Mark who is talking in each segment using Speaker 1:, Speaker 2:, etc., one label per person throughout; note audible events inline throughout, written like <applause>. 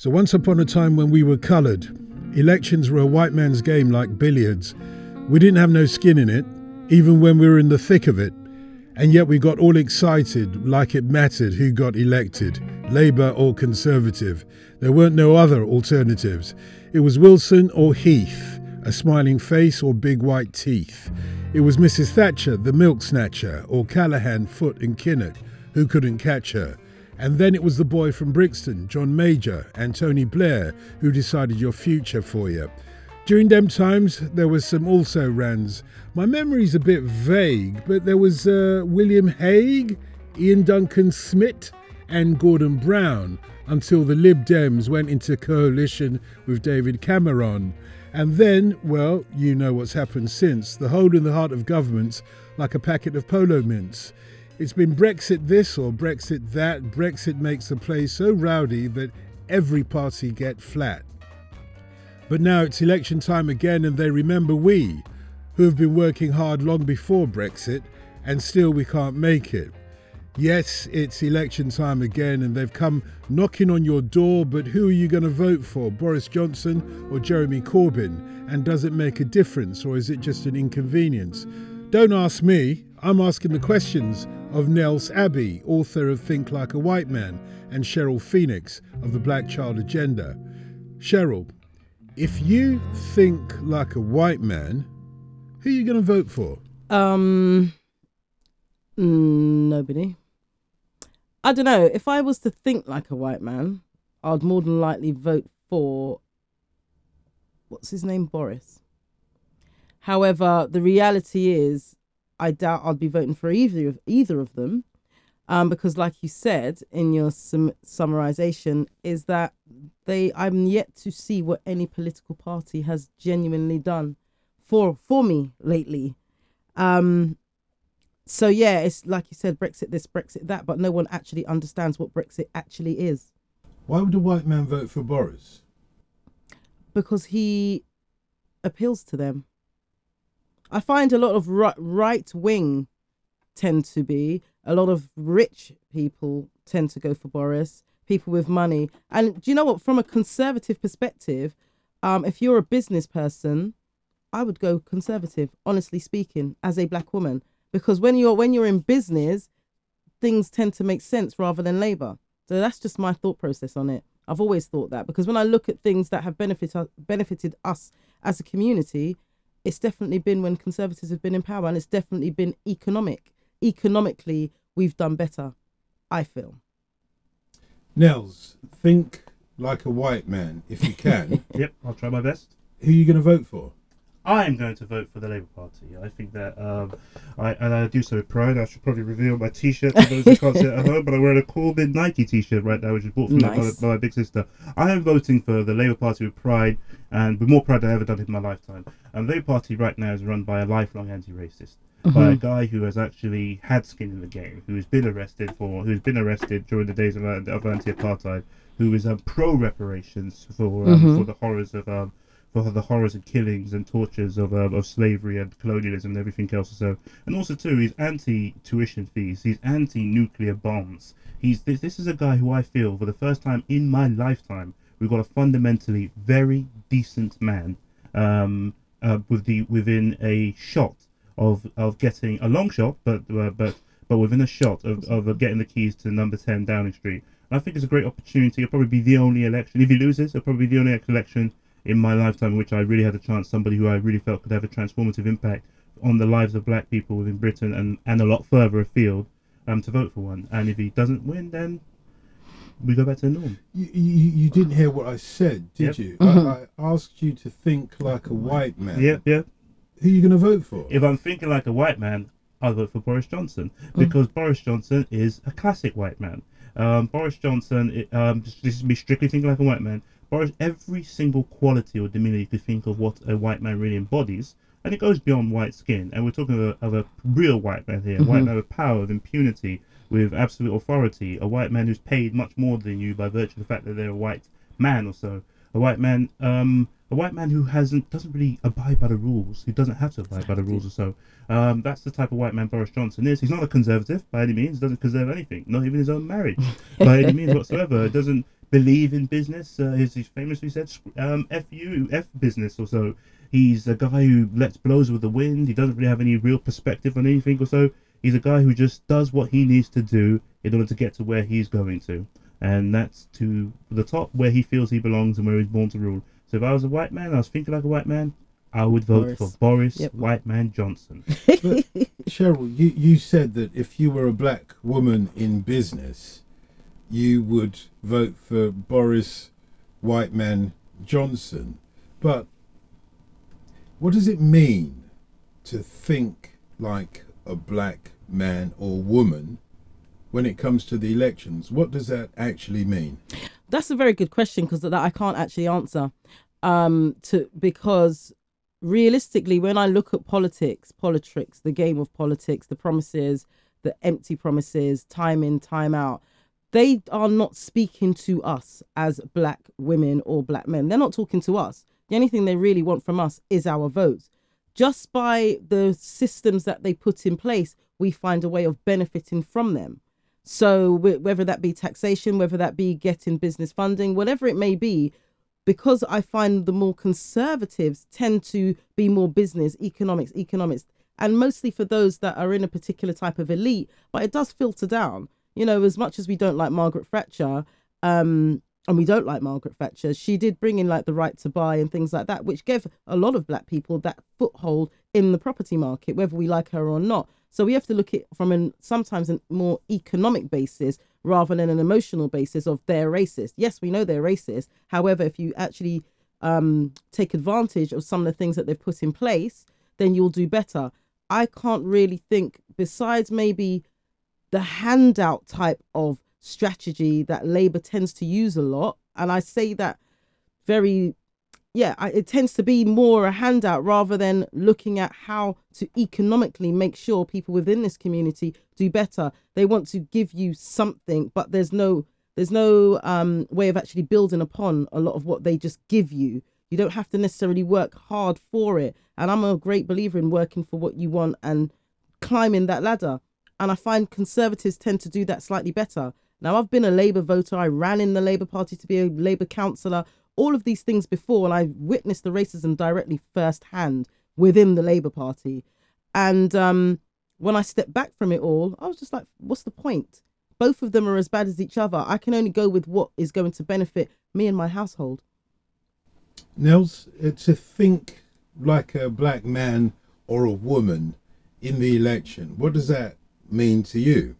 Speaker 1: So, once upon a time when we were coloured, elections were a white man's game like billiards. We didn't have no skin in it, even when we were in the thick of it. And yet we got all excited like it mattered who got elected, Labour or Conservative. There weren't no other alternatives. It was Wilson or Heath, a smiling face or big white teeth. It was Mrs. Thatcher, the milk snatcher, or Callaghan, Foot and Kinnock, who couldn't catch her. And then it was the boy from Brixton, John Major, and Tony Blair, who decided your future for you. During them times, there was some also rans. My memory's a bit vague, but there was uh, William Hague, Iain Duncan Smith, and Gordon Brown until the Lib Dems went into coalition with David Cameron. And then, well, you know what's happened since the hole in the heart of governments like a packet of polo mints. It's been Brexit this or Brexit that. Brexit makes the place so rowdy that every party get flat. But now it's election time again, and they remember we, who have been working hard long before Brexit, and still we can't make it. Yes, it's election time again, and they've come knocking on your door, but who are you going to vote for, Boris Johnson or Jeremy Corbyn? And does it make a difference, or is it just an inconvenience? Don't ask me, I'm asking the questions of Nels Abbey, author of Think Like a White Man, and Cheryl Phoenix of the Black Child Agenda. Cheryl, if you think like a white man, who are you going to vote for?
Speaker 2: Um, mm, nobody. I don't know. If I was to think like a white man, I'd more than likely vote for what's his name, Boris. However, the reality is, I doubt I'd be voting for either of either of them, um, because, like you said in your sum- summarization, is that they I'm yet to see what any political party has genuinely done for for me lately. Um, so yeah, it's like you said, Brexit this, Brexit that, but no one actually understands what Brexit actually is
Speaker 1: Why would a white man vote for Boris?
Speaker 2: because he appeals to them. I find a lot of ri- right wing tend to be a lot of rich people tend to go for Boris. People with money, and do you know what? From a conservative perspective, um, if you're a business person, I would go conservative. Honestly speaking, as a black woman, because when you're when you're in business, things tend to make sense rather than labor. So that's just my thought process on it. I've always thought that because when I look at things that have benefit, benefited us as a community, it's definitely been when conservatives have been in power and it's definitely been economic. Economically, we've done better, I feel.
Speaker 1: Nels, think like a white man if you can. <laughs>
Speaker 3: Yep, I'll try my best.
Speaker 1: who are you going to vote for?
Speaker 3: I am going to vote for the Labour Party. I think that, um, I and I do so with pride. I should probably reveal my T-shirt for those who can't see it at home, but I'm wearing a Corbyn Nike T-shirt right now, which is bought from my-
Speaker 2: Nice.
Speaker 3: by, my big sister. I am voting for the Labour Party with pride and with more pride than I've ever done in my lifetime. And the Labour Party right now is run by a lifelong anti-racist. By a guy who has actually had skin in the game, who has been arrested for, who's been arrested during the days of, of anti-apartheid, who is um, pro reparations for um, for the horrors of um, for the horrors and killings and tortures of um, of slavery and colonialism and everything else. So, and also too, he's anti-tuition fees. He's anti-nuclear bombs. He's this, this is a guy who I feel for the first time in my lifetime we've got a fundamentally very decent man um, uh, with the within a shot of of getting a long shot, but uh, but but within a shot of, of getting the keys to number ten Downing Street. I think it's a great opportunity. It'll probably be the only election. If he loses, it'll probably be the only election in my lifetime in which I really had a chance, somebody who I really felt could have a transformative impact on the lives of black people within Britain and, and a lot further afield um, to vote for one. And if he doesn't win, then we go back to the norm.
Speaker 1: You, you, you didn't hear what I said, did
Speaker 3: Yep.
Speaker 1: you? <laughs> I, I asked you to think like a white man.
Speaker 3: Yeah, yeah.
Speaker 1: Who are you going to vote for?
Speaker 3: If I'm thinking like a white man, I'll vote for Boris Johnson because Boris Johnson is a classic white man. Um, Boris Johnson, um, just, this is me strictly thinking like a white man. Boris, every single quality or demeanor you could think of what a white man really embodies, and it goes beyond white skin. And we're talking of a, of a real white man here, a white man with power, with impunity, with absolute authority, a white man who's paid much more than you by virtue of the fact that they're a white man or so. A white man, um, a white man who hasn't doesn't really abide by the rules, who doesn't have to abide by the rules or so. Um, that's the type of white man Boris Johnson is. He's not a conservative by any means. Doesn't conserve anything, not even his own marriage <laughs> by any means whatsoever. Doesn't believe in business. Uh, as he famously said, um, "F you, F business" or so. He's a guy who lets blows with the wind. He doesn't really have any real perspective on anything or so. He's a guy who just does what he needs to do in order to get to where he's going to, and that's to the top where he feels he belongs and where he's born to rule. So if I was a white man, I was thinking like a white man. I would vote
Speaker 2: Boris.
Speaker 3: for Boris
Speaker 2: Yep.
Speaker 3: White Man Johnson. <laughs>
Speaker 1: Cheryl, you, you said that if you were a black woman in business, you would vote for Boris White Man Johnson. But what does it mean to think like a black man or woman when it comes to the elections? What does that actually mean?
Speaker 2: That's a very good question because that I can't actually answer. Um, to because realistically, when I look at politics, politics, the game of politics, the promises, the empty promises, time in, time out, they are not speaking to us as black women or black men. They're not talking to us. The only thing they really want from us is our votes. Just by the systems that they put in place, we find a way of benefiting from them. So whether that be taxation, whether that be getting business funding, whatever it may be, because I find the more conservatives tend to be more business, economics, economics, and mostly for those that are in a particular type of elite, but it does filter down. You know, as much as we don't like Margaret Thatcher, um, and we don't like Margaret Thatcher, she did bring in like the right to buy and things like that, which gave a lot of black people that foothold in the property market, whether we like her or not. So we have to look at from an sometimes a more economic basis rather than an emotional basis of they're racist. Yes, we know they're racist. However, if you actually um, take advantage of some of the things that they've put in place, then you'll do better. I can't really think, besides maybe the handout type of strategy that Labour tends to use a lot, and I say that very yeah, I, it tends to be more a handout rather than looking at how to economically make sure people within this community do better. They want to give you something, but there's no there's no um, way of actually building upon a lot of what they just give you. You don't have to necessarily work hard for it. And I'm a great believer in working for what you want and climbing that ladder. And I find conservatives tend to do that slightly better. Now, I've been a Labour voter. I ran in the Labour Party to be a Labour councillor all of these things before and I witnessed the racism directly firsthand within the Labour Party. And um, when I stepped back from it all, I was just like, what's the point? Both of them are as bad as each other. I can only go with what is going to benefit me and my household.
Speaker 1: Nels, uh, to think like a black man or a woman in the election, what does that mean to you?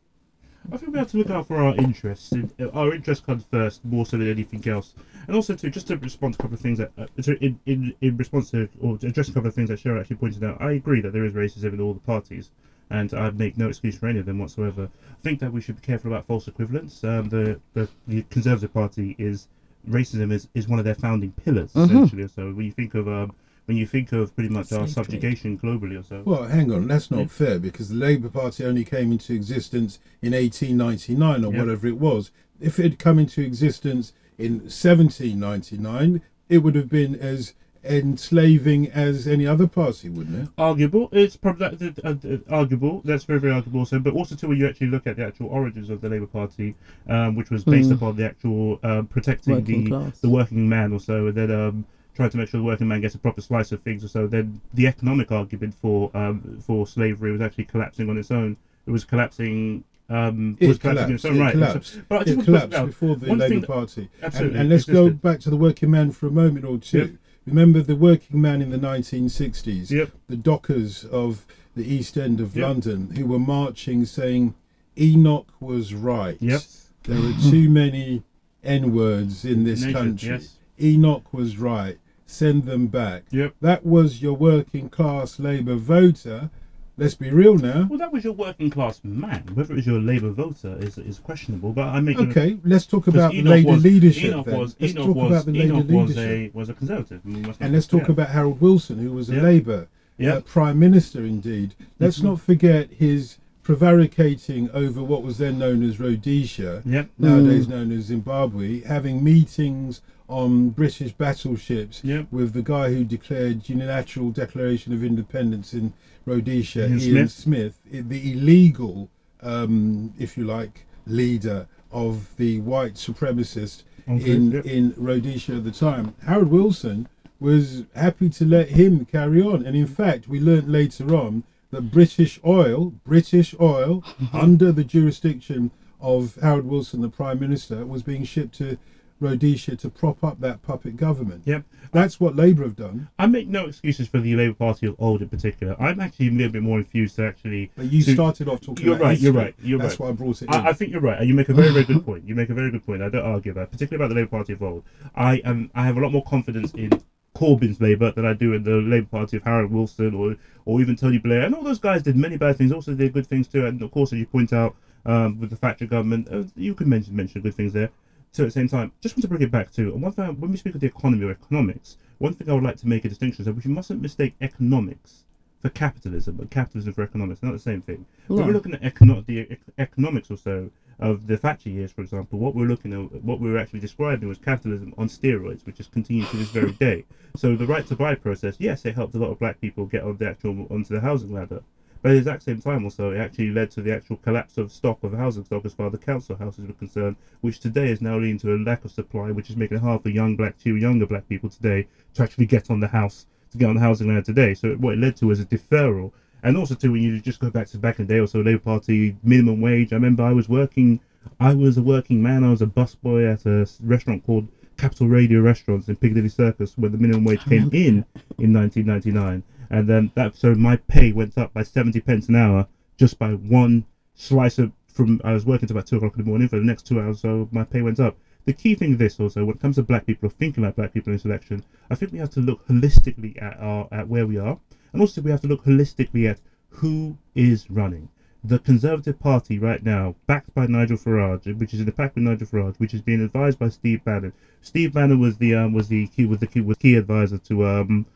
Speaker 3: I think we have to look out for our interests. Uh, Our interest comes first, more so than anything else. And also, too, just to respond to a couple of things that, uh, in, in, in response to, or to address a couple of things that Cheryl actually pointed out, I agree that there is racism in all the parties, and I make no excuse for any of them whatsoever. I think that we should be careful about false equivalence. Um, the, the the Conservative Party is racism is, is one of their founding pillars, essentially. So when you think of um, when you think of pretty much our
Speaker 2: Slave trade.
Speaker 3: subjugation globally, or so.
Speaker 1: Well, hang on, that's not
Speaker 3: Yeah.
Speaker 1: fair because the Labour Party only came into existence in 1899 or
Speaker 3: Yeah.
Speaker 1: whatever it was. If it had come into existence in 1799, it would have been as enslaving as any other party, wouldn't it?
Speaker 3: arguable. It's probably uh, uh, arguable. That's very very arguable. So, but also too, when you actually look at the actual origins of the Labour Party, um, which was based
Speaker 2: Mm.
Speaker 3: upon the actual um, protecting
Speaker 2: Working
Speaker 3: the
Speaker 2: class.
Speaker 3: the working man, or so, and then um, trying to make sure the working man gets a proper slice of things, or so. Then the economic argument for um, for slavery was actually collapsing on its own. It was collapsing. Um,
Speaker 1: It
Speaker 3: was
Speaker 1: collapsed.
Speaker 3: own
Speaker 1: It
Speaker 3: right.
Speaker 1: collapsed.
Speaker 3: But
Speaker 1: It
Speaker 3: want to point
Speaker 1: collapsed
Speaker 3: out
Speaker 1: before the Labour Party. And,
Speaker 3: Absolutely,
Speaker 1: and let's go back to the working man for a moment or two.
Speaker 3: Yep.
Speaker 1: Remember the working man in the 1960s,
Speaker 3: Yep.
Speaker 1: the dockers of the East End of
Speaker 3: Yep.
Speaker 1: London, who were marching saying, Enoch was right.
Speaker 3: Yep.
Speaker 1: There are too many N words in this
Speaker 3: Nation,
Speaker 1: country.
Speaker 3: yes.
Speaker 1: Enoch was right. Send them back.
Speaker 3: Yep.
Speaker 1: That was your working class Labour voter. Let's be real now.
Speaker 3: Well, that was your working class man. Whether it was your Labour voter is is questionable. But I make no-
Speaker 1: Okay, let's talk about the
Speaker 3: Enoch
Speaker 1: Labour
Speaker 3: was-
Speaker 1: leadership
Speaker 3: Enoch
Speaker 1: then.
Speaker 3: was,
Speaker 1: let's
Speaker 3: Enoch
Speaker 1: talk
Speaker 3: was,
Speaker 1: about the Labour
Speaker 3: Enoch was
Speaker 1: leadership.
Speaker 3: a was a conservative. We must not
Speaker 1: And let's talk
Speaker 3: forget.
Speaker 1: about Harold Wilson, who was a
Speaker 3: Yeah.
Speaker 1: Labour
Speaker 3: Yeah.
Speaker 1: uh, Prime Minister indeed. Let's
Speaker 3: Mhm.
Speaker 1: not forget his prevaricating over what was then known as Rhodesia,
Speaker 3: Yep.
Speaker 1: nowadays known as Zimbabwe, having meetings on British battleships
Speaker 3: Yep.
Speaker 1: with the guy who declared unilateral declaration of independence in Rhodesia,
Speaker 3: Ian
Speaker 1: Ian,
Speaker 3: Smith.
Speaker 1: Smith, the illegal, um, if you like, leader of the white supremacist
Speaker 3: Okay,
Speaker 1: in
Speaker 3: yep.
Speaker 1: in Rhodesia at the time. Harold Wilson was happy to let him carry on, and in fact, we learnt later on that British oil, British oil, <laughs> under the jurisdiction of Harold Wilson, the Prime Minister, was being shipped to Rhodesia to prop up that puppet government.
Speaker 3: Yep.
Speaker 1: That's what Labour have done.
Speaker 3: I make no excuses for the Labour Party of old in particular. I'm actually a little bit more infused to actually.
Speaker 1: But you
Speaker 3: to-
Speaker 1: started off talking
Speaker 3: You're
Speaker 1: about
Speaker 3: right, you're right, you're
Speaker 1: That's
Speaker 3: right.
Speaker 1: That's why I brought it in.
Speaker 3: I, I think you're right, and you make a very, very good <laughs> point. You make a very good point. I don't argue that, particularly about the Labour Party of old. I am, I have a lot more confidence in Corbyn's Labour than I do in the Labour Party of Harold Wilson or, or even Tony Blair. And all those guys did many bad things. Also, did good things too. And of course, as you point out, um, with the Thatcher government, uh, you can mention mention good things there. So at the same time, just want to bring it back to and one thing. When we speak of the economy or economics, one thing I would like to make a distinction is that we mustn't mistake economics for capitalism, but capitalism for economics. Not the same thing. When we're looking at econo- the ec- economics or so of the Thatcher years, for example, what we're looking at, what we were actually describing was capitalism on steroids, which has continued to this very day. So the right to buy process, yes, it helped a lot of black people get on the actual onto the housing ladder. But at the exact same time, also, it actually led to the actual collapse of stock of housing stock as far as the council houses were concerned, which today is now leading to a lack of supply, which is making it hard for young black, younger black people today to actually get on the house, to get on the housing ladder today. So what it led to was a deferral, and also too when you just go back to back in the day, also Labour Party minimum wage. I remember I was working, I was a working man. I was a busboy at a restaurant called Capital Radio Restaurants in Piccadilly Circus, where the minimum wage oh, came in in 1999, and then that so my pay went up by 70 pence an hour just by one slice of from I was working till about two o'clock in the morning for the next two hours, so my pay went up. The key thing is this also, when it comes to black people or thinking about black people in this election, I think we have to look holistically at our at where we are, and also we have to look holistically at who is running. The Conservative Party right now, backed by Nigel Farage, which is in the pack with Nigel Farage, which is being advised by Steve Bannon. Steve Bannon was the um, was the key was the key was key advisor to um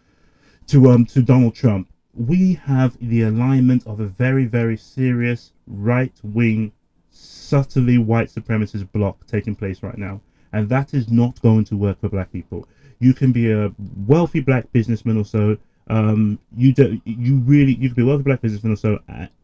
Speaker 3: to um to Donald Trump. We have the alignment of a very very serious right wing, subtly white supremacist bloc taking place right now, and that is not going to work for black people. You can be a wealthy black businessman or so. Um, you do you really you can be a wealthy black businessman or so.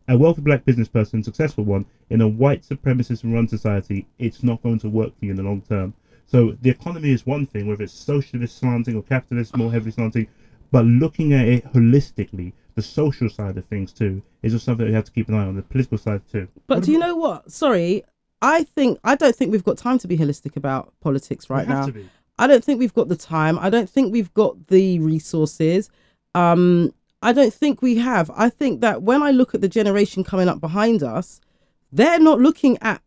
Speaker 3: A, wealthy black business person, successful one, in a white supremacist run society, it's not going to work for you in the long term. So the economy is one thing, whether it's socialist slanting or capitalist more heavily slanting, but looking at it holistically, the social side of things too, is just something we have to keep an eye on. The political side too.
Speaker 2: But do you know what? Sorry, I think I don't think we've got time to be holistic about politics right now. I don't think we've got the time. I don't think we've got the resources. Um, I don't think we have. I think that when I look at the generation coming up behind us, they're not looking at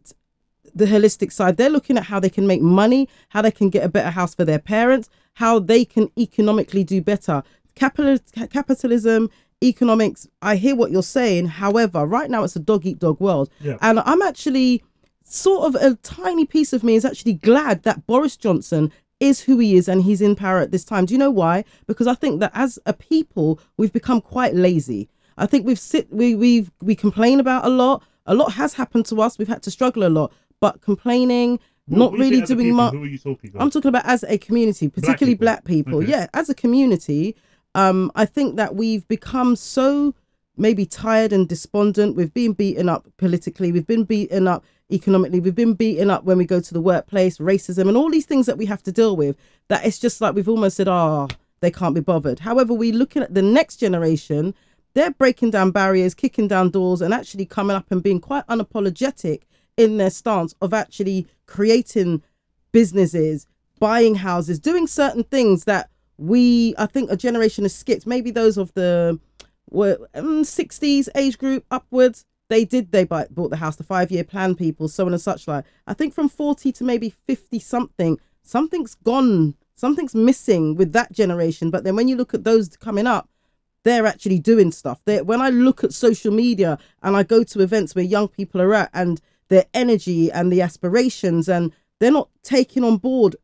Speaker 2: the holistic side. They're looking at how they can make money, how they can get a better house for their parents, how they can economically do better. Capital, capitalism, economics. I hear what you're saying. However, right now it's a dog eat dog world,
Speaker 3: Yeah.
Speaker 2: and I'm actually sort of a tiny piece of me is actually glad that Boris Johnson is who he is and he's in power at this time. Do you know why? Because I think that as a people, we've become quite lazy. I think we've sit we we've we complain about a lot. A lot has happened to us. We've had to struggle a lot, but complaining, not
Speaker 3: When you say
Speaker 2: really doing much.
Speaker 3: Who are you talking about?
Speaker 2: I'm talking about as a community, particularly
Speaker 3: people.
Speaker 2: black people.
Speaker 3: Okay.
Speaker 2: Yeah, as a community, um, I think that we've become so maybe tired and despondent. We've been beaten up politically. We've been beaten up economically. We've been beaten up when we go to the workplace, racism, and all these things that we have to deal with. That it's just like we've almost said, "Ah, they can't be bothered." However, we looking at the next generation. They're breaking down barriers, kicking down doors, and actually coming up and being quite unapologetic in their stance of actually creating businesses, buying houses, doing certain things that we, I think, a generation has skipped. Maybe those of the were um, 60s age group upwards. They did. They buy, bought the house, the five year plan people, so on and such like. I think from 40 to maybe 50 something, something's gone, something's missing with that generation. But then when you look at those coming up, they're actually doing stuff. They when I look at social media and I go to events where young people are at and their energy and the aspirations and they're not taking on board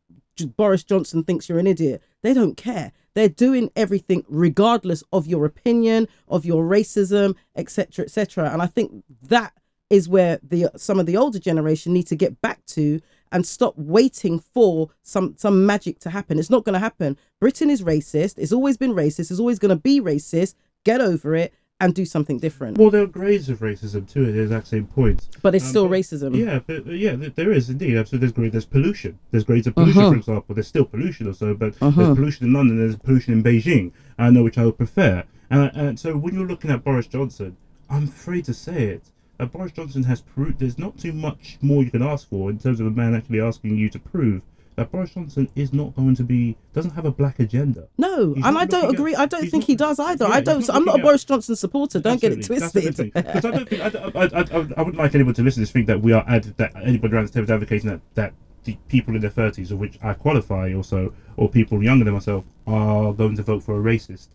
Speaker 2: Boris Johnson thinks you're an idiot. They don't care. They're doing everything regardless of your opinion, of your racism, etc., etc. And I think that is where the some of the older generation need to get back to and stop waiting for some some magic to happen. It's not going to happen. Britain is racist. It's always been racist. It's always going to be racist. Get over it and do something different.
Speaker 3: Well, there are grades of racism too at the exact same point.
Speaker 2: But it's
Speaker 3: Um,
Speaker 2: still
Speaker 3: but-
Speaker 2: racism.
Speaker 3: Yeah, but uh, yeah, there is indeed. So there's grade, there's pollution. There's grades of pollution,
Speaker 2: Uh-huh.
Speaker 3: for example. There's still pollution also, but
Speaker 2: Uh-huh.
Speaker 3: there's pollution in London. There's pollution in Beijing. I know which I would prefer. And, and so when you're looking at Boris Johnson, I'm afraid to say it. That Boris Johnson has proved there's not too much more you can ask for in terms of a man actually asking you to prove that Boris Johnson is not going to be doesn't have a black agenda.
Speaker 2: No,
Speaker 3: He's
Speaker 2: and I don't
Speaker 3: at-
Speaker 2: agree. I don't think
Speaker 3: not-
Speaker 2: he does either.
Speaker 3: yeah,
Speaker 2: I don't.
Speaker 3: not
Speaker 2: I'm not a
Speaker 3: at-
Speaker 2: Boris Johnson supporter. Don't get it
Speaker 3: Absolutely. That's the
Speaker 2: twisted.
Speaker 3: thing. 'Cause I don't think I, I, I, I, wouldn't like anyone to listen to this think that we are ad, that anybody around the table is advocating that that the people in their thirties, of which I qualify also, or people younger than myself, are going to vote for a racist.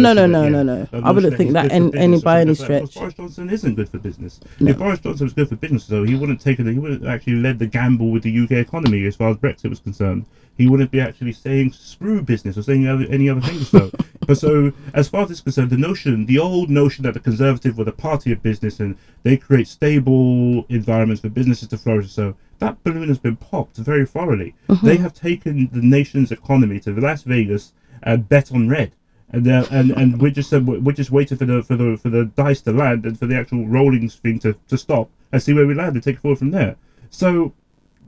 Speaker 2: No, no, no, no, no. I wouldn't think that any- any by any stretch.
Speaker 3: Boris Johnson isn't good for business. If Boris Johnson was good for business, though, he wouldn't take it. He wouldn't actually led the gamble with the UK economy as far as Brexit was concerned. He wouldn't be actually saying screw business or saying other, any other things. So, but so as far as this is concerned, the notion, the old notion that the Conservative were the party of business and they create stable environments for businesses to flourish. So that balloon has been popped very thoroughly. They have taken the nation's economy to Las Vegas and bet on red. And, uh, and and we're just uh, we're just waiting for the for the for the dice to land and for the actual rolling thing to, to stop and see where we land and take it forward from there. So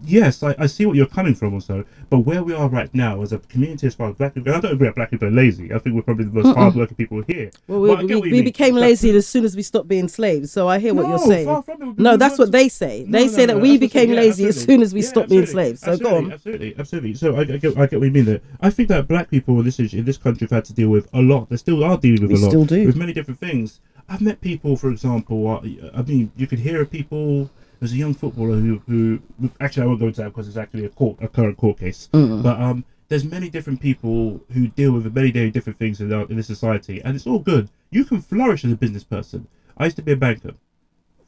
Speaker 3: yes, I, I see what you're coming from also, but where we are right now as a community as far as black people, I don't agree that black people are lazy. I think we're probably the most hardworking people here.
Speaker 2: Well, we, we, we became lazy as soon as we stopped being slaves. So I hear what you're
Speaker 3: No,
Speaker 2: saying.
Speaker 3: far from it.
Speaker 2: No, that's what they say.
Speaker 3: No,
Speaker 2: They
Speaker 3: no,
Speaker 2: say that we became
Speaker 3: yeah,
Speaker 2: lazy as soon as we
Speaker 3: Yeah,
Speaker 2: stopped being slaves. So go
Speaker 3: absolutely,
Speaker 2: on.
Speaker 3: Absolutely, absolutely. So I, I get, I get what you mean there. I think that black people in this in this country have had to deal with a lot. They still are dealing with
Speaker 2: We
Speaker 3: a lot.
Speaker 2: still do.
Speaker 3: with many different things. I've met people, for example. Uh, I mean, you could hear people. There's a young footballer who, who actually I won't go into that because it's actually a court, a current court case. But um, there's many different people who deal with many, different things in, our, in this society, and it's all good. You can flourish as a business person. I used to be a banker,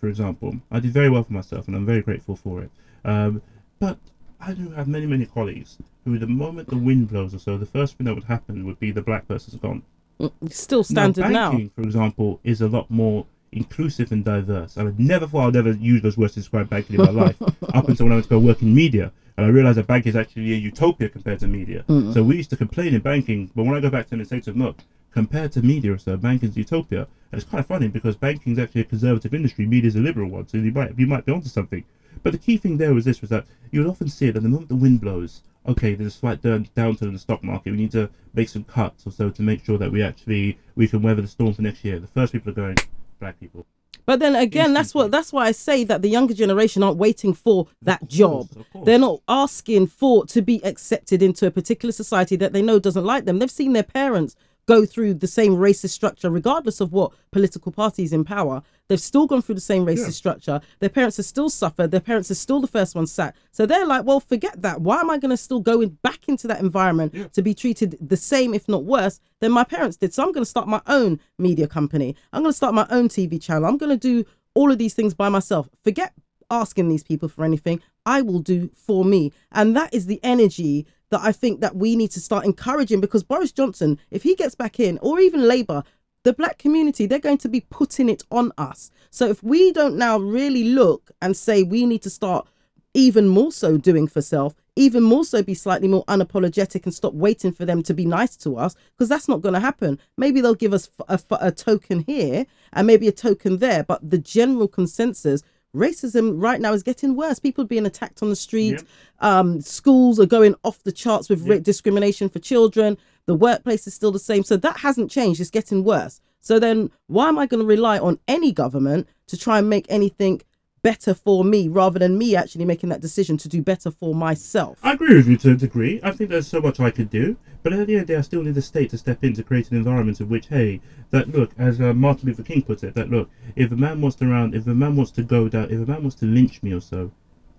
Speaker 3: for example. I did very well for myself, and I'm very grateful for it. Um, but I do have many, many colleagues who, the moment the wind blows or so, the first thing that would happen would be the black person's gone.
Speaker 2: Still standard
Speaker 3: now,
Speaker 2: now.
Speaker 3: for example, is a lot more inclusive and diverse. I would never thought I'd ever use those words to describe banking in my life, <laughs> up until when I went to go work in media. And I realized that banking is actually a utopia compared to media. Mm. So we used to complain in banking, but when I go back to them and say to them, look, compared to media or so, banking's utopia. And it's kind of funny because banking is actually a conservative industry, media is a liberal one, so you might, you might be onto something. But the key thing there was this, was that you would often see it, at the moment the wind blows, okay, there's a slight down, downturn in the stock market, we need to make some cuts or so to make sure that we actually, we can weather the storm for next year. The first people are going, black people.
Speaker 2: But then again, that's what that's why I say that the younger generation aren't waiting for that job. They're not asking for to be accepted into a particular society that they know doesn't like them. They've seen their parents go through the same racist structure, regardless of what political party is in power. They've still gone through the same racist
Speaker 3: Yeah.
Speaker 2: structure. Their parents have still suffered. Their parents are still the first ones sacked. So they're like, well, forget that. Why am I going to still go in, back into that environment to be treated the same, if not worse, than my parents did? So I'm going to start my own media company. I'm going to start my own TV channel. I'm going to do all of these things by myself. Forget asking these people for anything. I will do for me. And that is the energy that I think that we need to start encouraging because Boris Johnson, if he gets back in, or even Labour, the black community, they're going to be putting it on us. So if we don't now really look and say we need to start even more so doing for self, even more so be slightly more unapologetic and stop waiting for them to be nice to us, because that's not going to happen. Maybe they'll give us a token here and maybe a token there, but the general consensus. Racism right now is getting worse. People are being attacked on the street. Um, schools are going off the charts with ra- discrimination for children. The workplace is still the same. So that hasn't changed. It's getting worse. So then why am I going to rely on any government to try and make anything better for me rather than me actually making that decision to do better for myself?
Speaker 3: I agree with you to a degree. I think there's so much I could do, but at the end of the day, I still need the state to step in to create an environment in which, hey, that look, as uh, Martin Luther King puts it, that look, if a man wants to round, if a man wants to go down, if a man wants to lynch me or so,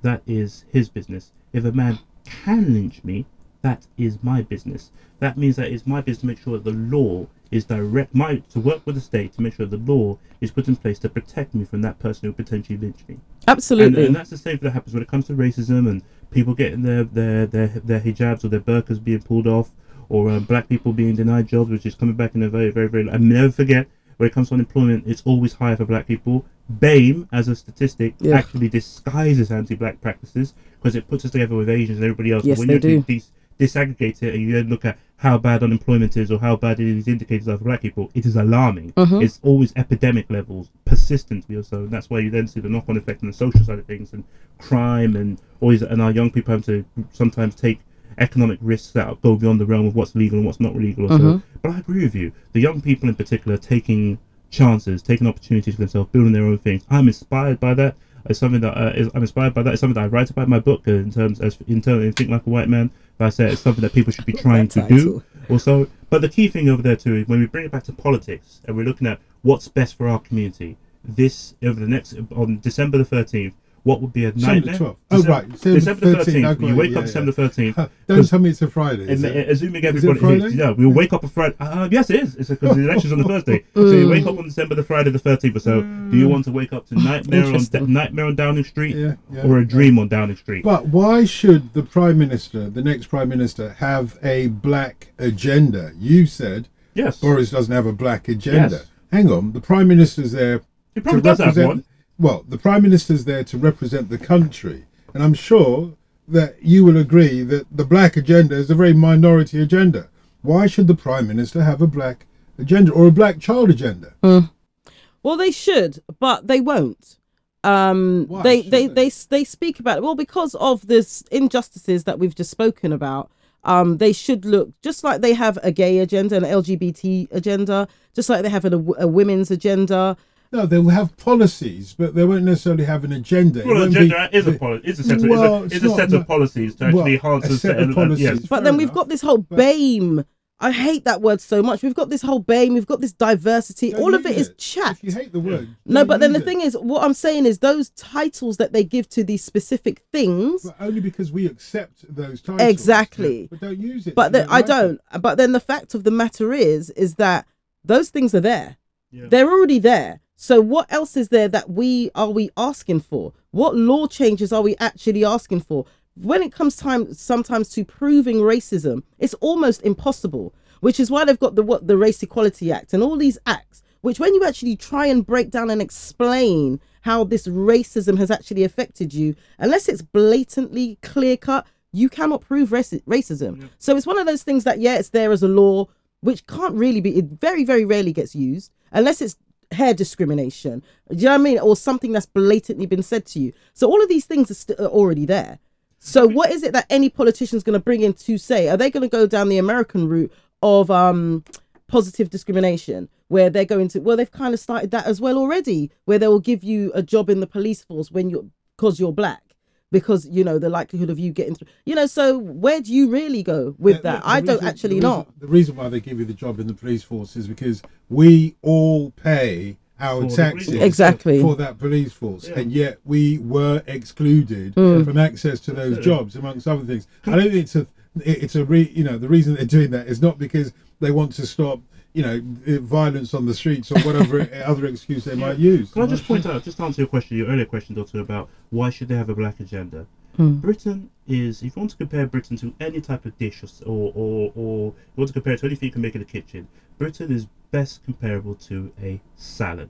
Speaker 3: that is his business. If a man can lynch me, that is my business. That means that it's my business to make sure that the law is direct, my to work with the state to make sure the law is put in place to protect me from that person who potentially lynch me.
Speaker 2: Absolutely.
Speaker 3: and that's the same thing that happens when it comes to racism and people getting their their their, their hijabs or their burqas being pulled off, or um, black people being denied jobs, which is coming back in a very very very. And never forget when it comes to unemployment, it's always higher for black people. BAME, as a statistic,
Speaker 2: Yeah.
Speaker 3: actually disguises anti-black practices because it puts us together with Asians and everybody else.
Speaker 2: Yes,
Speaker 3: when
Speaker 2: they do.
Speaker 3: dis- disaggregate it and you then look at how bad unemployment is or how bad these indicators are for black people, it is alarming. Mm-hmm. It's always epidemic levels, persistently or so. And that's why you then see the knock on effect on the social side of things and crime and always and our young people have to sometimes take economic risks that go beyond the realm of what's legal and what's not legal or so. Mm-hmm. But I agree with you. The young people in particular taking chances, taking opportunities for themselves, building their own things. I'm inspired by that. It's something that uh, is, I'm inspired by that. It's something that I write about in my book uh, in terms as in terms of think like a white man. But I say it's something that people should be <laughs> trying to
Speaker 2: that
Speaker 3: do. Also, but the key thing over there too is when we bring it back to politics and we're looking at what's best for our community. This over the next on December the thirteenth, what would be a
Speaker 1: December
Speaker 3: nightmare?
Speaker 1: 12th. Oh, right. December
Speaker 3: December the
Speaker 1: 13th,
Speaker 3: thirteenth. You wake
Speaker 1: yeah,
Speaker 3: up December
Speaker 1: yeah.
Speaker 3: thirteenth.
Speaker 1: Don't tell me it's a Friday.
Speaker 3: And,
Speaker 1: it?
Speaker 3: uh, assuming
Speaker 1: Is it
Speaker 3: everybody, yeah, we'll wake up on Friday. Uh, yes, it is. It's because the election's on the Thursday, <laughs> so you wake up on December the Friday the thirteenth or so. Do you want to wake up to nightmare on nightmare on Downing Street,
Speaker 1: Yeah,
Speaker 3: or a dream on Downing Street?
Speaker 1: But why should the Prime Minister, the next Prime Minister, have a black agenda? You said
Speaker 3: yes,
Speaker 1: Boris doesn't have a black agenda.
Speaker 3: Yes.
Speaker 1: Hang on, the Prime Minister's there
Speaker 3: he probably does have one.
Speaker 1: Well, the Prime Minister's there to represent the country. And I'm sure that you will agree that the black agenda is a very minority agenda. Why should the Prime Minister have a black agenda or a black child agenda?
Speaker 2: Well, they should, but they won't. Um,
Speaker 1: Why
Speaker 2: they, they,
Speaker 1: they?
Speaker 2: they they speak about it. Well, because of this injustices that we've just spoken about. Um, they should look just like they have a gay agenda, an LGBT agenda, just like they have a, a women's agenda.
Speaker 1: No, they'll have policies, but they won't necessarily have an agenda. It
Speaker 3: Well,
Speaker 1: won't
Speaker 3: agenda
Speaker 1: be-
Speaker 3: is a poli- is a set, of,
Speaker 1: Well,
Speaker 3: is
Speaker 1: it's
Speaker 3: a, is a set
Speaker 1: no-
Speaker 3: of policies to
Speaker 1: well,
Speaker 3: actually enhance
Speaker 1: a
Speaker 3: the
Speaker 1: set of
Speaker 3: uh,
Speaker 1: policies.
Speaker 3: yes.
Speaker 2: But then we've got this whole
Speaker 1: but-
Speaker 2: BAME. I hate that word so much. We've got this whole BAME. We've got this diversity. All of
Speaker 1: use
Speaker 2: it is chat.
Speaker 1: If you hate the word,
Speaker 2: No, but then the
Speaker 1: it.
Speaker 2: thing is, what I'm saying is those titles that they give to these specific things.
Speaker 1: But only because we accept those titles.
Speaker 2: Exactly.
Speaker 1: yeah, But don't use it.
Speaker 2: But
Speaker 1: if you
Speaker 2: then, I don't. But then the fact of the matter is, is that those things are there.
Speaker 3: Yeah.
Speaker 2: They're already there. So what else is there that we are we asking for? What law changes are we actually asking for? When it comes time sometimes to proving racism, it's almost impossible. Which is why they've got the what the Race Equality Act and all these acts, which when you actually try and break down and explain how this racism has actually affected you, unless it's blatantly clear cut, you cannot prove raci- racism. So it's one of those things that yeah, it's there as a law, which can't really be. It very very rarely gets used unless it's hair discrimination. Do you know what I mean? Or something that's blatantly been said to you. So all of these things are, st- are already there. So what is it that any politician's going to bring in to say? Are they going to go down the American route of um positive discrimination where they're going to well they've kind of started that as well already where they will give you a job in the police force when you're because you're black because you know the likelihood of you getting through you know so where do you really go with
Speaker 1: The-
Speaker 2: that
Speaker 1: the-
Speaker 2: i
Speaker 1: the
Speaker 2: don't actually
Speaker 1: the
Speaker 2: know
Speaker 1: The reason why they give you the job in the police force is because we all pay our
Speaker 3: For
Speaker 1: taxes.
Speaker 2: Exactly.
Speaker 1: for that police force,
Speaker 3: Yeah.
Speaker 1: and yet we were excluded
Speaker 2: Mm.
Speaker 1: from access to those jobs, amongst other things. I don't think it's a it's a re, you know the reason they're doing that is not because they want to stop you know violence on the streets or whatever <laughs> other excuse they might use.
Speaker 3: Can I just point out, just to answer your question, your earlier question, Dotun, about why should they have a black agenda?
Speaker 2: Hmm.
Speaker 3: Britain is, if you want to compare Britain to any type of dish, or s- or, or, or you want to compare it to anything you can make in the kitchen, Britain is best comparable to a salad.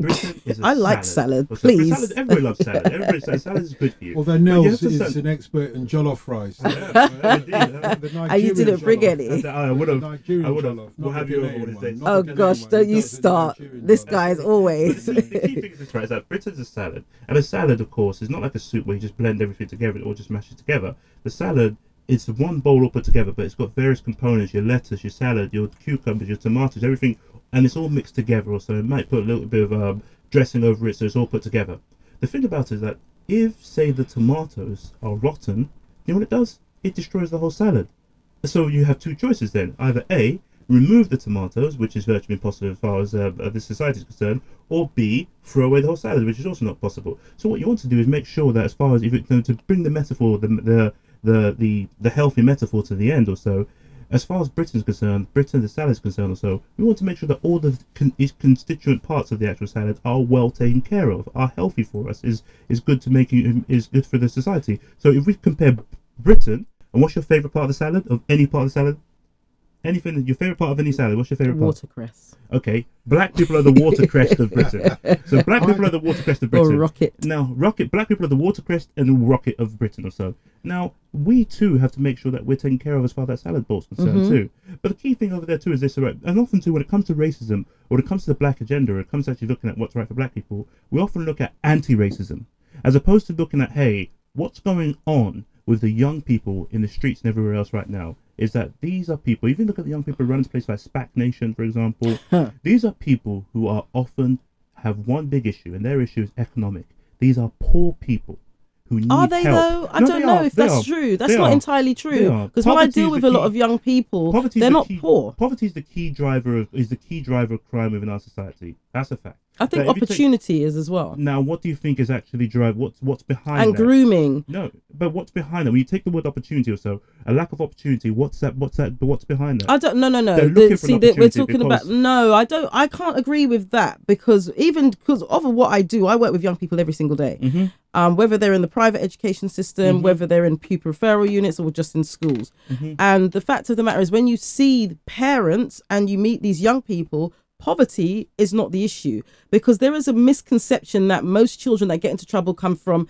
Speaker 3: Britain is a
Speaker 2: I like salad,
Speaker 3: Well, so- but
Speaker 2: please.
Speaker 3: Salad, everybody loves salad. Everybody says salad is good for you.
Speaker 1: Although
Speaker 3: But you
Speaker 1: Nels is
Speaker 3: send-
Speaker 1: an expert in jollof rice. <laughs>
Speaker 3: Yeah, indeed. <laughs>
Speaker 2: And ah, you didn't bring any.
Speaker 3: And I would have.
Speaker 1: Nigerian
Speaker 3: I would have.
Speaker 1: jollof,
Speaker 3: We'll have you over one of
Speaker 1: one,
Speaker 3: these days.
Speaker 1: not
Speaker 2: oh
Speaker 1: the
Speaker 2: gosh
Speaker 1: one.
Speaker 2: don't you
Speaker 1: does
Speaker 2: start this
Speaker 1: jollof.
Speaker 2: guy's
Speaker 3: But
Speaker 2: always
Speaker 3: the, the key thing is right? Is that Britain's a salad, and a salad, of course, is not like a soup where you just blend everything together or just mash it together. The salad is one bowl all put together, but it's got various components: your lettuce, your salad, your cucumbers, your tomatoes, everything, and it's all mixed together. Also, it might put a little bit of um, dressing over it, so it's all put together. The thing about it is that if, say, the tomatoes are rotten, you know what it does? It destroys the whole salad. So you have two choices then: either a remove the tomatoes, which is virtually impossible as far as uh, uh, society is concerned, or B, throw away the whole salad, which is also not possible. So what you want to do is make sure that as far as if it, to bring the metaphor, the the the the, the healthy metaphor to the end or so, as far as Britain's concerned, Britain the salad is concerned also, we want to make sure that all the con- constituent parts of the actual salad are well taken care of, are healthy for us, is is good to make you is good for the society. So if we compare Britain, and what's your favourite part of the salad of any part of the salad? Anything? Your favorite part of any salad? What's your favorite part?
Speaker 2: Watercress
Speaker 3: Okay, black people are the watercress of Britain. So <laughs> black people are the watercress of Britain.
Speaker 2: or rocket.
Speaker 3: Now, rocket black people are the watercress and the rocket of Britain or so. Now, we too have to make sure that we're taken care of as far as that salad bowl's concerned
Speaker 2: Mm-hmm.
Speaker 3: too. But the key thing over there too is this, right? And often too, when it comes to racism or when it comes to the black agenda, or it comes to actually looking at what's right for black people, we often look at anti-racism as opposed to looking at, hey, what's going on with the young people in the streets and everywhere else right now? Is that these are people, even look at the young people running places like SPAC Nation, for example. <laughs> these are people who are often have one big issue, and their issue is economic. These are poor people who need
Speaker 2: Are they
Speaker 3: help.
Speaker 2: though? I
Speaker 3: No,
Speaker 2: don't know
Speaker 3: are,
Speaker 2: if
Speaker 3: they
Speaker 2: that's
Speaker 3: are.
Speaker 2: true. That's
Speaker 3: They
Speaker 2: not
Speaker 3: are.
Speaker 2: entirely true. Because when I deal with a lot of young people,
Speaker 3: Poverty
Speaker 2: they're
Speaker 3: the
Speaker 2: not
Speaker 3: key,
Speaker 2: poor.
Speaker 3: Poverty is the key driver of is the key driver of crime within our society. That's a fact.
Speaker 2: I think
Speaker 3: But if take-
Speaker 2: opportunity is as well,
Speaker 3: Now, what do you think is actually drive? What's what's behind
Speaker 2: and
Speaker 3: that?
Speaker 2: grooming.
Speaker 3: No, but what's behind that? When you take the word opportunity or so, a lack of opportunity. What's that? What's that? What's behind that?
Speaker 2: I don't. No, no, no. The- see, that we're
Speaker 3: opportunity
Speaker 2: talking about. No, I don't. I can't agree with that because even because of what I do, I work with young people every single day.
Speaker 3: Mm-hmm.
Speaker 2: Um, whether they're in the private education system, whether they're in pupil referral units, or just in schools.
Speaker 3: Mm-hmm.
Speaker 2: And the fact of the matter is, when you see parents and you meet these young people. Poverty is not the issue because there is a misconception that most children that get into trouble come from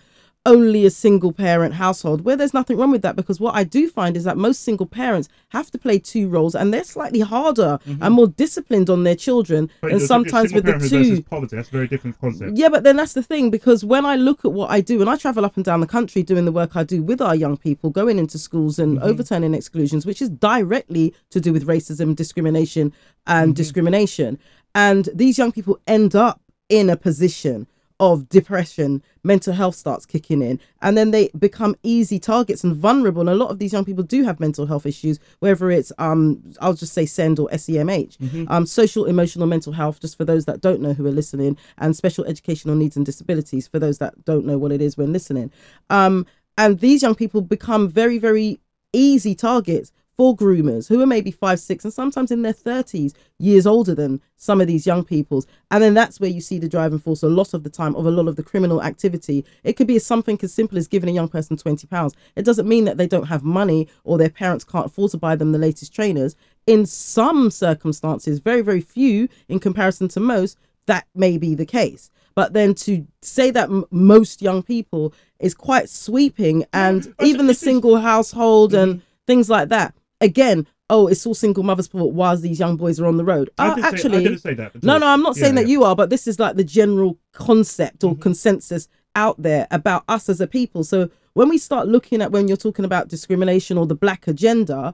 Speaker 2: only a single parent household where there's nothing wrong with that because what I do find is that most single parents have to play two roles and they're slightly harder and more disciplined on their children
Speaker 3: Mm-hmm. But
Speaker 2: and sometimes with the two
Speaker 3: poverty. That's a very different concept.
Speaker 2: yeah, but then that's the thing because when I look at what I do, and I travel up and down the country doing the work I do with our young people, going into schools and overturning exclusions, which is directly to do with racism, discrimination, and discrimination. And these young people end up in a position of depression, mental health starts kicking in, and then they become easy targets and vulnerable. And a lot of these young people do have mental health issues, whether it's um, I'll just say SEND or SEMH, um, social, emotional, mental health. Just for those that don't know who are listening, and special educational needs and disabilities for those that don't know what it is when listening. Um, and these young people become very, very easy targets for groomers who are maybe five, six, and sometimes in their 30s, years older than some of these young people's. And then that's where you see the driving force a lot of the time of a lot of the criminal activity. It could be something as simple as giving a young person £20. It doesn't mean that they don't have money or their parents can't afford to buy them the latest trainers. In some circumstances, very, very few in comparison to most, that may be the case. But then to say that m- most young people is quite sweeping, and even the single household and things like that. Again, oh, it's all single mothers' fault whilst these young boys are on the road.
Speaker 3: I
Speaker 2: Uh,
Speaker 3: didn't say- I didn't say that
Speaker 2: no, no, I'm not
Speaker 3: Yeah,
Speaker 2: saying that
Speaker 3: yeah. Mm-hmm.
Speaker 2: you are, but this is like the general concept or consensus out there about us as a people. So when we start looking at when you're talking about discrimination or the black agenda,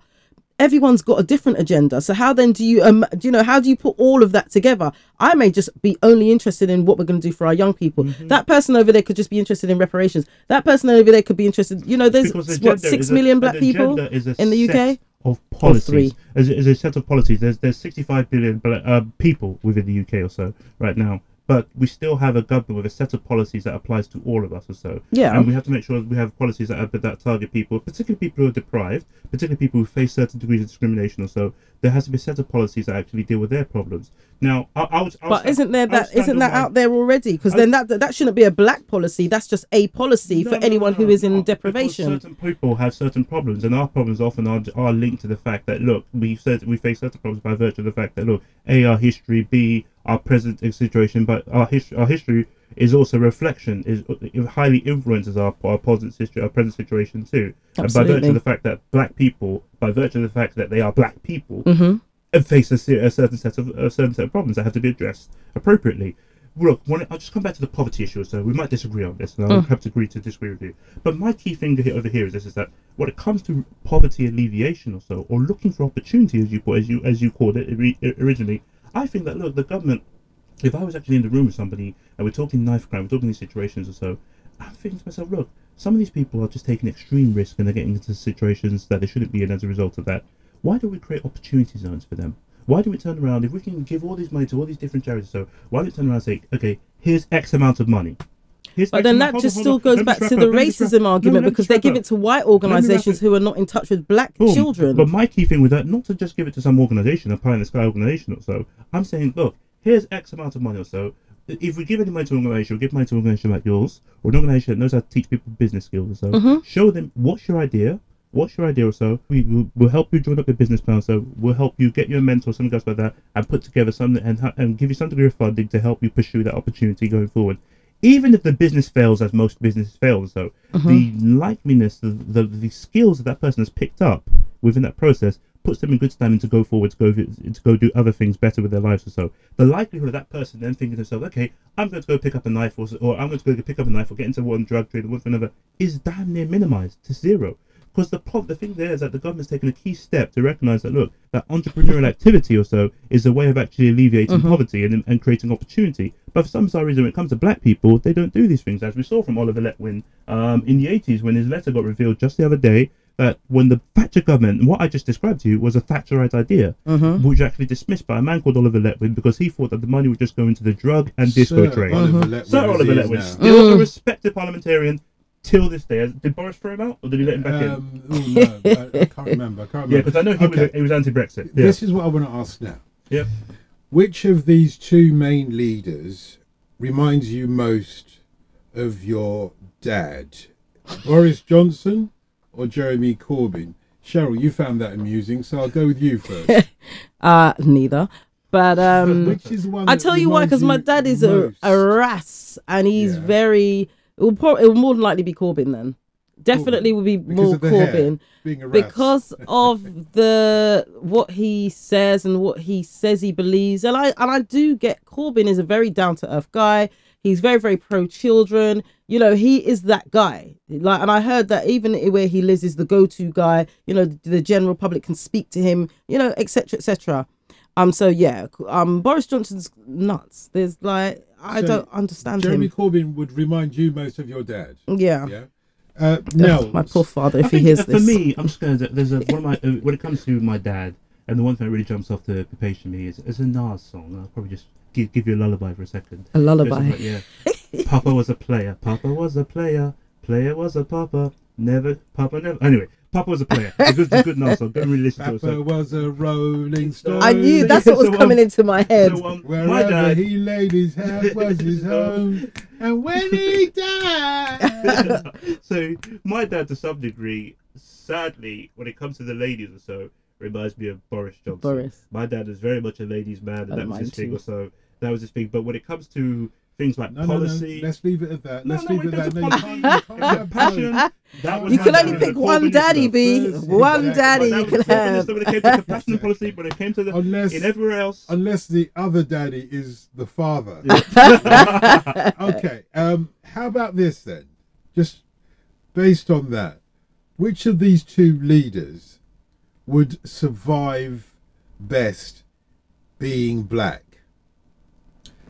Speaker 2: everyone's got a different agenda. So how then do you, um, do you know, how do you put all of that together? I may just be only interested in what we're going to do for our young people.
Speaker 3: Mm-hmm.
Speaker 2: That person over there could just be interested in reparations. That person over there could be interested. You know, there's what six
Speaker 3: a-
Speaker 2: black people in the UK.
Speaker 3: Of policies.
Speaker 2: three.
Speaker 3: As, as a set of policies, there's there's 65 billion uh, people within the UK or so right now, but we still have a government with a set of policies that applies to all of us or so.
Speaker 2: Yeah.
Speaker 3: and we have to make sure we have policies that are, that target people, particularly people who are deprived, particularly people who face certain degrees of discrimination or so. There has to be a set of policies that actually deal with their problems. Now, I, I was, I
Speaker 2: But isn't there
Speaker 3: would
Speaker 2: that isn't that
Speaker 3: my-
Speaker 2: out there already? Because then that that shouldn't be a black policy. That's just a policy
Speaker 3: No,
Speaker 2: for
Speaker 3: no,
Speaker 2: anyone
Speaker 3: no,
Speaker 2: who is in deprivation.
Speaker 3: Certain people have certain problems, and our problems often are, are linked to the fact that look, we said we face certain problems by virtue of the fact that look, a our history, b our present situation, but our history, our history is also a reflection is it highly influences our our present history, our present situation too. And by virtue of the fact that black people, by virtue of the fact that they are black people,
Speaker 2: Mhm.
Speaker 3: and face a, a certain set of a certain set of problems that have to be addressed appropriately. Look, I'll just come back to the poverty issue. So we might disagree on this, and I'll have to agree to disagree with you. But my key thing here, over here is this: is that when it comes to poverty alleviation or so, or looking for opportunity, as you put, as you as you called it ori- originally, I think that look, the government. If I was actually in the room with somebody and we're talking knife crime, we're talking these situations or so, I'm thinking to myself, look, some of these people are just taking extreme risk and they're getting into situations that they shouldn't be in as a result of that. Why don't we create opportunity zones for them? Why do we turn around if we can give all these money to all these different charities? So why don't we turn around and say, okay, here's X amount of money. Here's
Speaker 2: But then that
Speaker 3: hold
Speaker 2: just
Speaker 3: on,
Speaker 2: still goes back to the
Speaker 3: up, let me just wrap-
Speaker 2: racism
Speaker 3: no,
Speaker 2: argument
Speaker 3: me
Speaker 2: because they give
Speaker 3: up.
Speaker 2: it to white organizations who are not in touch with black
Speaker 3: Boom.
Speaker 2: children.
Speaker 3: But my key thing with that, not to just give it to some organization, a pie in the sky organization or so. I'm saying, look, here's X amount of money or so. If we give any money to an organization, or give money to an organization like yours, or an organization that knows how to teach people business skills or so,
Speaker 2: Mm-hmm.
Speaker 3: show them what's your idea, What's your idea or so? We will we'll help you join up your business plan. So we'll help you get your mentor, something else like that, and put together something and, and give you some degree of funding to help you pursue that opportunity going forward. Even if the business fails, as most businesses fail, so mm-hmm. the likeliness, the, the the skills that that person has picked up within that process puts them in good standing to go forward, to go to go do other things better with their lives or so. The likelihood of that person then thinking to themselves, okay, I'm going to go pick up a knife or, or I'm going to go pick up a knife or get into one drug trade or one for another is damn near minimized to zero. Because the pro- the thing there is that the government's taken a key step to recognise that look, that entrepreneurial activity or so is a way of actually alleviating poverty and, and creating opportunity. But for some bizarre reason, when it comes to black people, they don't do these things, as we saw from Oliver Letwin um, in the 80s when his letter got revealed just the other day that when the Thatcher government, what I just described to you was a Thatcherite idea,
Speaker 2: Mm-hmm.
Speaker 3: which was actually dismissed by a man called Oliver Letwin because he thought that the money would just go into the drug and disco
Speaker 1: Sir
Speaker 3: trade.
Speaker 1: Oliver Letwin,
Speaker 3: Sir Oliver
Speaker 1: is
Speaker 3: Letwin,
Speaker 1: now.
Speaker 3: still a respected parliamentarian till this day. Did Boris throw him out or did he let him back in?
Speaker 1: Um, oh, no, I, I can't <laughs> remember. I can't remember.
Speaker 3: Yeah, because I know he was
Speaker 1: Okay.
Speaker 3: he was anti-Brexit. Yeah.
Speaker 1: This is what I want to ask now.
Speaker 3: Yep.
Speaker 1: Which of these two main leaders reminds you most of your dad? Boris Johnson or Jeremy Corbyn? Cheryl, you found that amusing, so I'll go with you first. <laughs>
Speaker 2: Uh, neither. But um,
Speaker 1: Which is one?
Speaker 2: I
Speaker 1: that
Speaker 2: tell you why, because my dad is a, a ras, and he's
Speaker 1: Yeah.
Speaker 2: very. It will, pro- it will more than likely be Corbyn then. Definitely will be
Speaker 1: Because
Speaker 2: more
Speaker 1: of the hair,
Speaker 2: Corbyn because of <laughs> the what he says and what he says he believes. And I and I do get Corbyn is a very down to earth guy. He's very very pro children. You know he is that guy. Like, and I heard that even where he lives is the go to guy. You know the, the general public can speak to him. You know etc etc. Um. So yeah. Um. Boris Johnson's nuts. There's like I
Speaker 1: So,
Speaker 2: don't understand
Speaker 1: Jeremy
Speaker 2: him.
Speaker 1: Corbyn would remind you most of your dad.
Speaker 2: Yeah.
Speaker 1: Yeah. <laughs> Uh, no,
Speaker 2: my poor father.
Speaker 3: I
Speaker 2: If he
Speaker 3: think,
Speaker 2: hears
Speaker 3: uh, for
Speaker 2: this.
Speaker 3: me, I'm just going to. There's a one of my uh, when it comes to my dad, and the one thing that really jumps off the page to me is, is a Nas song. I'll probably just give, give you a lullaby for a second.
Speaker 2: a lullaby.
Speaker 3: Listen, Yeah. Papa was a player. Papa was a player. Player was a papa. Never. Papa never. Anyway, Papa was a player. It's a good, it's a good Nas song. Go and really listen to it.
Speaker 1: Papa was a rolling stone.
Speaker 2: I knew that's what was
Speaker 3: So, um,
Speaker 2: coming into my head.
Speaker 3: so um, my dad.
Speaker 1: he laid his head was his <laughs> home. And when he died. <laughs>
Speaker 3: so my dad, to some degree, sadly, when it comes to the ladies or so, reminds me of Boris Johnson.
Speaker 2: Boris.
Speaker 3: My dad is very much a ladies' man, and
Speaker 2: Oh,
Speaker 3: that was
Speaker 2: mine
Speaker 3: his thing or so. That was his thing. But when it comes to things like
Speaker 1: No, no, no.
Speaker 3: policy,
Speaker 1: Let's leave it at that.
Speaker 3: No,
Speaker 1: Let's
Speaker 3: no,
Speaker 1: leave it at that. No, you
Speaker 3: policy,
Speaker 1: can't, you can't have
Speaker 3: compassion, that was
Speaker 2: You can only pick one daddy. B. One daddy you can have.
Speaker 3: when it came to compassion and policy, when it came to the
Speaker 1: Unless,
Speaker 3: in everywhere else.
Speaker 1: unless the other daddy is the father. <laughs> okay. Um, how about this then? Just based on that, which of these two leaders would survive best being black?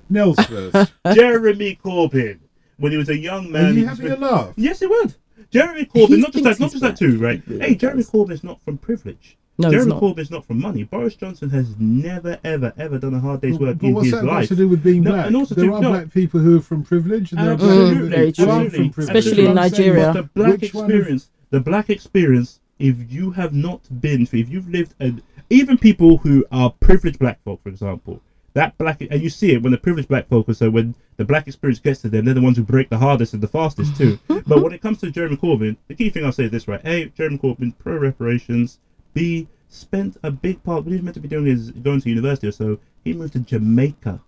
Speaker 1: Nels first. <laughs>
Speaker 3: Jeremy Corbyn, when he was a young man,
Speaker 1: Are
Speaker 3: he
Speaker 1: you
Speaker 3: was
Speaker 1: having a laugh?
Speaker 3: Yes, it would. Jeremy Corbyn,
Speaker 2: He
Speaker 3: not just that, not just that
Speaker 2: black.
Speaker 3: too, right? Hey, Jeremy
Speaker 2: does.
Speaker 3: Corbyn's not from privilege.
Speaker 2: No,
Speaker 3: Jeremy
Speaker 2: not.
Speaker 3: Corbyn's not from money. Boris Johnson has never, ever, ever done a hard day's work
Speaker 1: But
Speaker 3: in
Speaker 1: what's
Speaker 3: his
Speaker 1: that got
Speaker 3: life.
Speaker 1: to do with being
Speaker 3: No,
Speaker 1: black?
Speaker 3: and also
Speaker 1: there
Speaker 3: to-
Speaker 1: are
Speaker 3: no.
Speaker 1: black people who are from privilege, and there are black
Speaker 3: Absolutely,
Speaker 1: people
Speaker 2: very
Speaker 1: who
Speaker 2: true.
Speaker 1: aren't from
Speaker 3: absolutely,
Speaker 1: privilege.
Speaker 2: Especially in
Speaker 1: What I'm saying
Speaker 2: Nigeria.
Speaker 3: But the black
Speaker 1: which one of-
Speaker 3: experience, the black experience, if you have not been, if you've lived, and even people who are privileged black folk, for example, that black, and you see it when the privileged black folk, are so when the black experience gets to them, they're the ones who break the hardest and the fastest too. <laughs> but when it comes to Jeremy Corbyn, the key thing I'll say is this, right? A, Jeremy Corbyn, pro reparations. B, spent a big part, what he was meant to be doing is going to university or so. He moved to Jamaica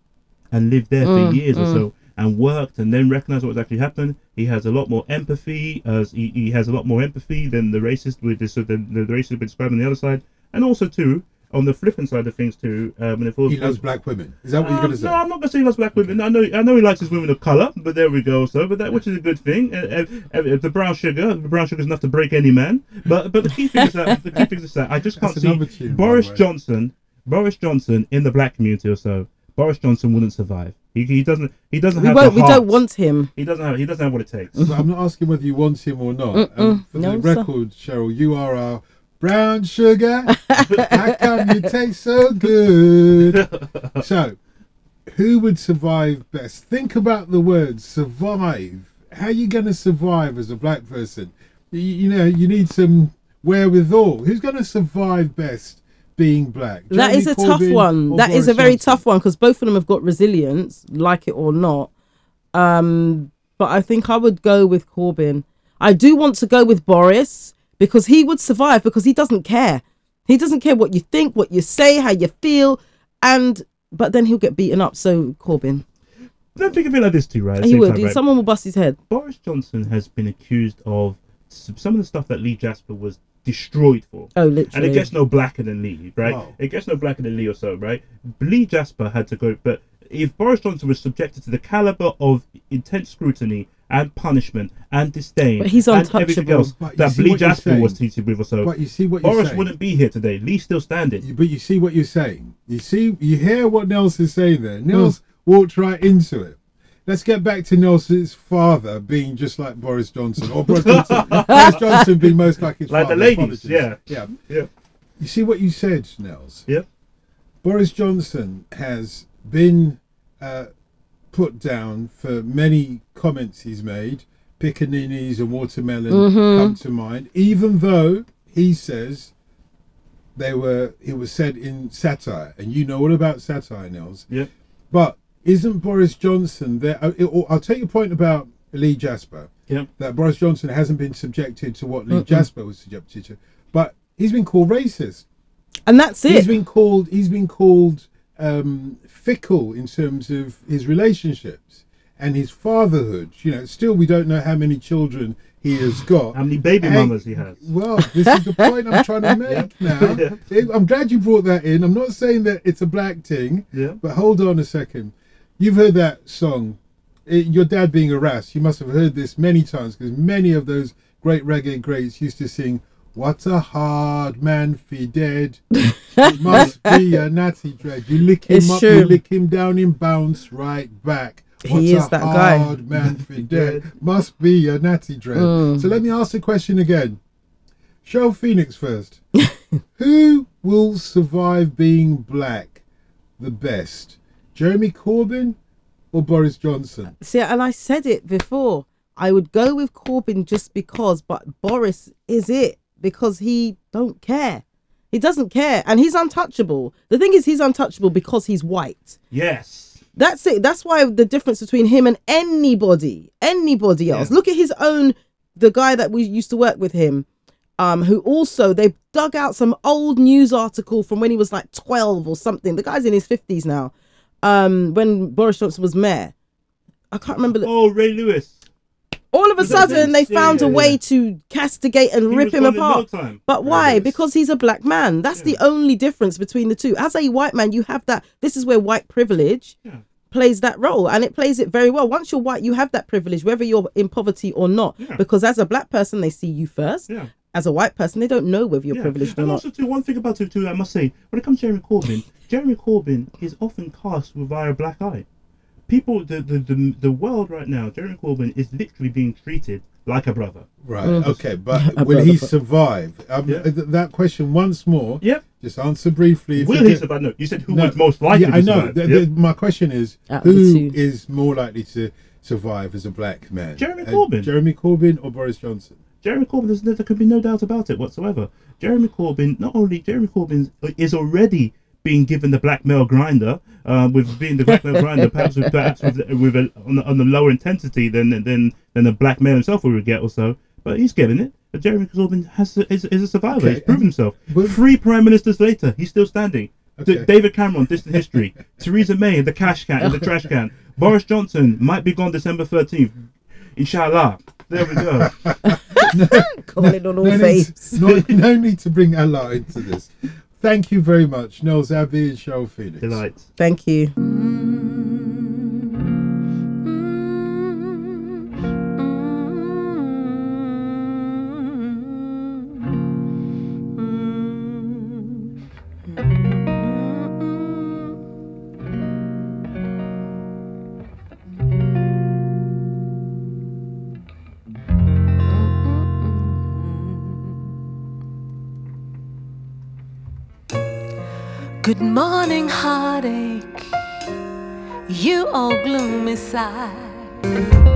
Speaker 3: and lived there for mm, years or mm. so and worked and then recognized what was actually happening. He has a lot more empathy as he, he has a lot more empathy than the racist with this so the, the racist been described on the other side. And also too, on the flipping side of things too, um, when it falls
Speaker 1: He loves black women. Is that what you're
Speaker 3: um,
Speaker 1: going to say?
Speaker 3: No, I'm not gonna say he loves black women. I know, I know he likes his women of color, but there we go. So, but that which is a good thing. Uh, uh, uh, the brown sugar, the brown sugar is enough to break any man. But but the key thing is that <laughs> the key thing is that I just can't
Speaker 1: That's
Speaker 3: see
Speaker 1: tune,
Speaker 3: Boris. Johnson, Boris Johnson in the black community or so. Boris Johnson wouldn't survive. He, he doesn't he doesn't
Speaker 2: We
Speaker 3: have
Speaker 2: won't.
Speaker 3: the
Speaker 2: We
Speaker 3: heart.
Speaker 2: don't want him.
Speaker 3: He doesn't have he doesn't have what it takes.
Speaker 1: But I'm not asking whether you want him or not. Um, for
Speaker 2: No,
Speaker 1: the
Speaker 2: sir.
Speaker 1: record, Cheryl, you are our brown sugar. How come you taste so good? So, who would survive best? Think about the word survive. How are you going to survive as a black person? You, you know, you need some wherewithal. Who's going to survive best being black?
Speaker 2: that
Speaker 1: Jeremy
Speaker 2: is a tough one. That is
Speaker 1: Boris
Speaker 2: a very
Speaker 1: Johnson?
Speaker 2: tough one because both of them have got resilience, like it or not. Um, but I think I would go with Corbyn. I do want to go with Boris because he would survive because he doesn't care. He doesn't care what you think, what you say, how you feel, and but then he'll get beaten up. So Corbyn,
Speaker 3: Don't think of it like this too, right?
Speaker 2: he
Speaker 3: same
Speaker 2: would.
Speaker 3: time, right?
Speaker 2: Someone will bust his head.
Speaker 3: Boris Johnson has been accused of some of the stuff that Lee Jasper was destroyed for.
Speaker 2: Oh, literally.
Speaker 3: And it gets no blacker than Lee, right?
Speaker 1: Wow.
Speaker 3: It gets no blacker than Lee or so, right? Lee Jasper had to go, but if Boris Johnson was subjected to the caliber of intense scrutiny and punishment and disdain
Speaker 2: But he's
Speaker 3: and everything
Speaker 2: untouchable.
Speaker 3: else
Speaker 1: But
Speaker 3: that
Speaker 1: see
Speaker 3: Lee Jasper was
Speaker 1: saying.
Speaker 3: treated with or so,
Speaker 1: But you see what you're
Speaker 3: Boris
Speaker 1: saying.
Speaker 3: wouldn't be here today. Lee's still standing.
Speaker 1: But you see what you're saying. You see, you hear what Nelson's saying there.
Speaker 3: Hmm.
Speaker 1: Nels walked right into it. Let's get back to Nelson's father being just like Boris Johnson, or Boris Johnson, <laughs> Boris Johnson being most like his
Speaker 3: Like the
Speaker 1: father.
Speaker 3: ladies,
Speaker 1: Apologies.
Speaker 3: yeah.
Speaker 1: yeah.
Speaker 3: Yeah.
Speaker 1: You see what you said, Nels.
Speaker 3: Yeah.
Speaker 1: Boris Johnson has been uh, put down for many comments he's made. Piccaninnies and watermelon come to mind, even though he says they were it was said in satire, and you know all about satire, Nels.
Speaker 3: Yeah.
Speaker 1: But isn't Boris Johnson there? uh, it- I'll take your point about Lee Jasper
Speaker 3: Yeah.
Speaker 1: that Boris Johnson hasn't been subjected to what Lee Jasper was subjected to, but he's been called racist.
Speaker 2: and that's it.
Speaker 1: He's been called he's been called um, fickle in terms of his relationships and his fatherhood. You know, still we don't know how many children he has got.
Speaker 3: How many baby
Speaker 1: Hey,
Speaker 3: mamas he has?
Speaker 1: Well, this is the <laughs> point I'm trying to make now. I'm glad you brought that in. I'm not saying that it's a black thing,
Speaker 3: Yeah.
Speaker 1: but hold on a second. You've heard that song, eh, Your Dad Being a Ras. You must have heard this many times because many of those great reggae greats used to sing, What a hard man for dead. it must be a natty dread. You lick him
Speaker 2: It's
Speaker 1: up,
Speaker 2: true.
Speaker 1: you lick him down, him bounce right back.
Speaker 2: He is
Speaker 1: a
Speaker 2: that guy.
Speaker 1: hard man <laughs> for dead. Must be a natty dread.
Speaker 2: Mm.
Speaker 1: So let me ask the question again. Cheryl Phoenix first. <laughs> Who will survive being black the best? Jeremy Corbyn or Boris Johnson?
Speaker 2: See, and I said it before. I would go with Corbyn just because, but Boris is it because he don't care. He doesn't care, and he's untouchable. The thing is, he's untouchable because he's white.
Speaker 3: Yes.
Speaker 2: That's it. That's why the difference between him and anybody, anybody else.
Speaker 3: Yeah.
Speaker 2: Look at his own, the guy that we used to work with him, um, who also they dug out some old news article from when he was like twelve or something. The guy's in his fifties now. Um, when Boris Johnson was mayor, I can't remember. The,
Speaker 3: Oh, Ray Lewis.
Speaker 2: All of a sudden, they found
Speaker 3: yeah,
Speaker 2: a way
Speaker 3: yeah.
Speaker 2: to castigate and
Speaker 3: He
Speaker 2: rip him
Speaker 3: no
Speaker 2: apart. But why? Because he's a black man. That's the only difference between the two. As a white man, you have that. This is where white privilege plays that role, and it plays it very well. Once you're white, you have that privilege, whether you're in poverty or not. Because as a black person, they see you first.
Speaker 3: Yeah.
Speaker 2: As a white person, they don't know whether you're privileged or
Speaker 3: and
Speaker 2: not.
Speaker 3: also, too, one thing about it too, I must say, when it comes to Jeremy Corbyn, Jeremy Corbyn is often cast with via a black eye. People, the, the the the world right now, Jeremy Corbyn is literally being treated like a brother.
Speaker 1: Right.
Speaker 2: Mm.
Speaker 1: Okay, <laughs> but
Speaker 2: A
Speaker 1: will
Speaker 2: brother
Speaker 1: he survive? Um,
Speaker 3: Yeah.
Speaker 1: th- That question once more.
Speaker 3: Yep.
Speaker 1: Just answer briefly. if
Speaker 3: Will
Speaker 1: you
Speaker 3: he
Speaker 1: get-
Speaker 3: survive? No, you said who
Speaker 1: No,
Speaker 3: was most likely
Speaker 1: yeah,
Speaker 3: to
Speaker 1: I know.
Speaker 3: survive.
Speaker 1: The-
Speaker 3: Yep.
Speaker 1: the- my question is,
Speaker 2: Out of the
Speaker 1: who
Speaker 2: two.
Speaker 1: is more likely to survive as a black man?
Speaker 3: Jeremy
Speaker 1: Uh,
Speaker 3: Corbyn.
Speaker 1: Jeremy Corbyn or Boris Johnson?
Speaker 3: Jeremy Corbyn, there's, there can be no doubt about it whatsoever. Jeremy Corbyn, not only Jeremy Corbyn is already being given the black male grinder, uh, with being the black male grinder, perhaps with perhaps with, with a, on, a, on a lower intensity than than than the black male himself would get or so. But he's getting it. But Jeremy Corbyn has to, is, is a survivor.
Speaker 1: Okay,
Speaker 3: He's proven
Speaker 1: and-
Speaker 3: himself.
Speaker 1: but-
Speaker 3: Three prime ministers later, he's still standing. D-
Speaker 1: Okay.
Speaker 3: David Cameron, distant history. <laughs> Theresa May, the cash can, in the trash can. <laughs> Boris Johnson might be gone December 13th. Inshallah. There we go. <laughs>
Speaker 2: Calling on all
Speaker 1: no, need,
Speaker 2: faiths.
Speaker 1: no, no need to bring Allah into this. Thank you very much, Nels Abbey and Cheryl Phoenix.
Speaker 3: Delight.
Speaker 2: Thank you.
Speaker 4: Good morning, heartache. You old gloomy side.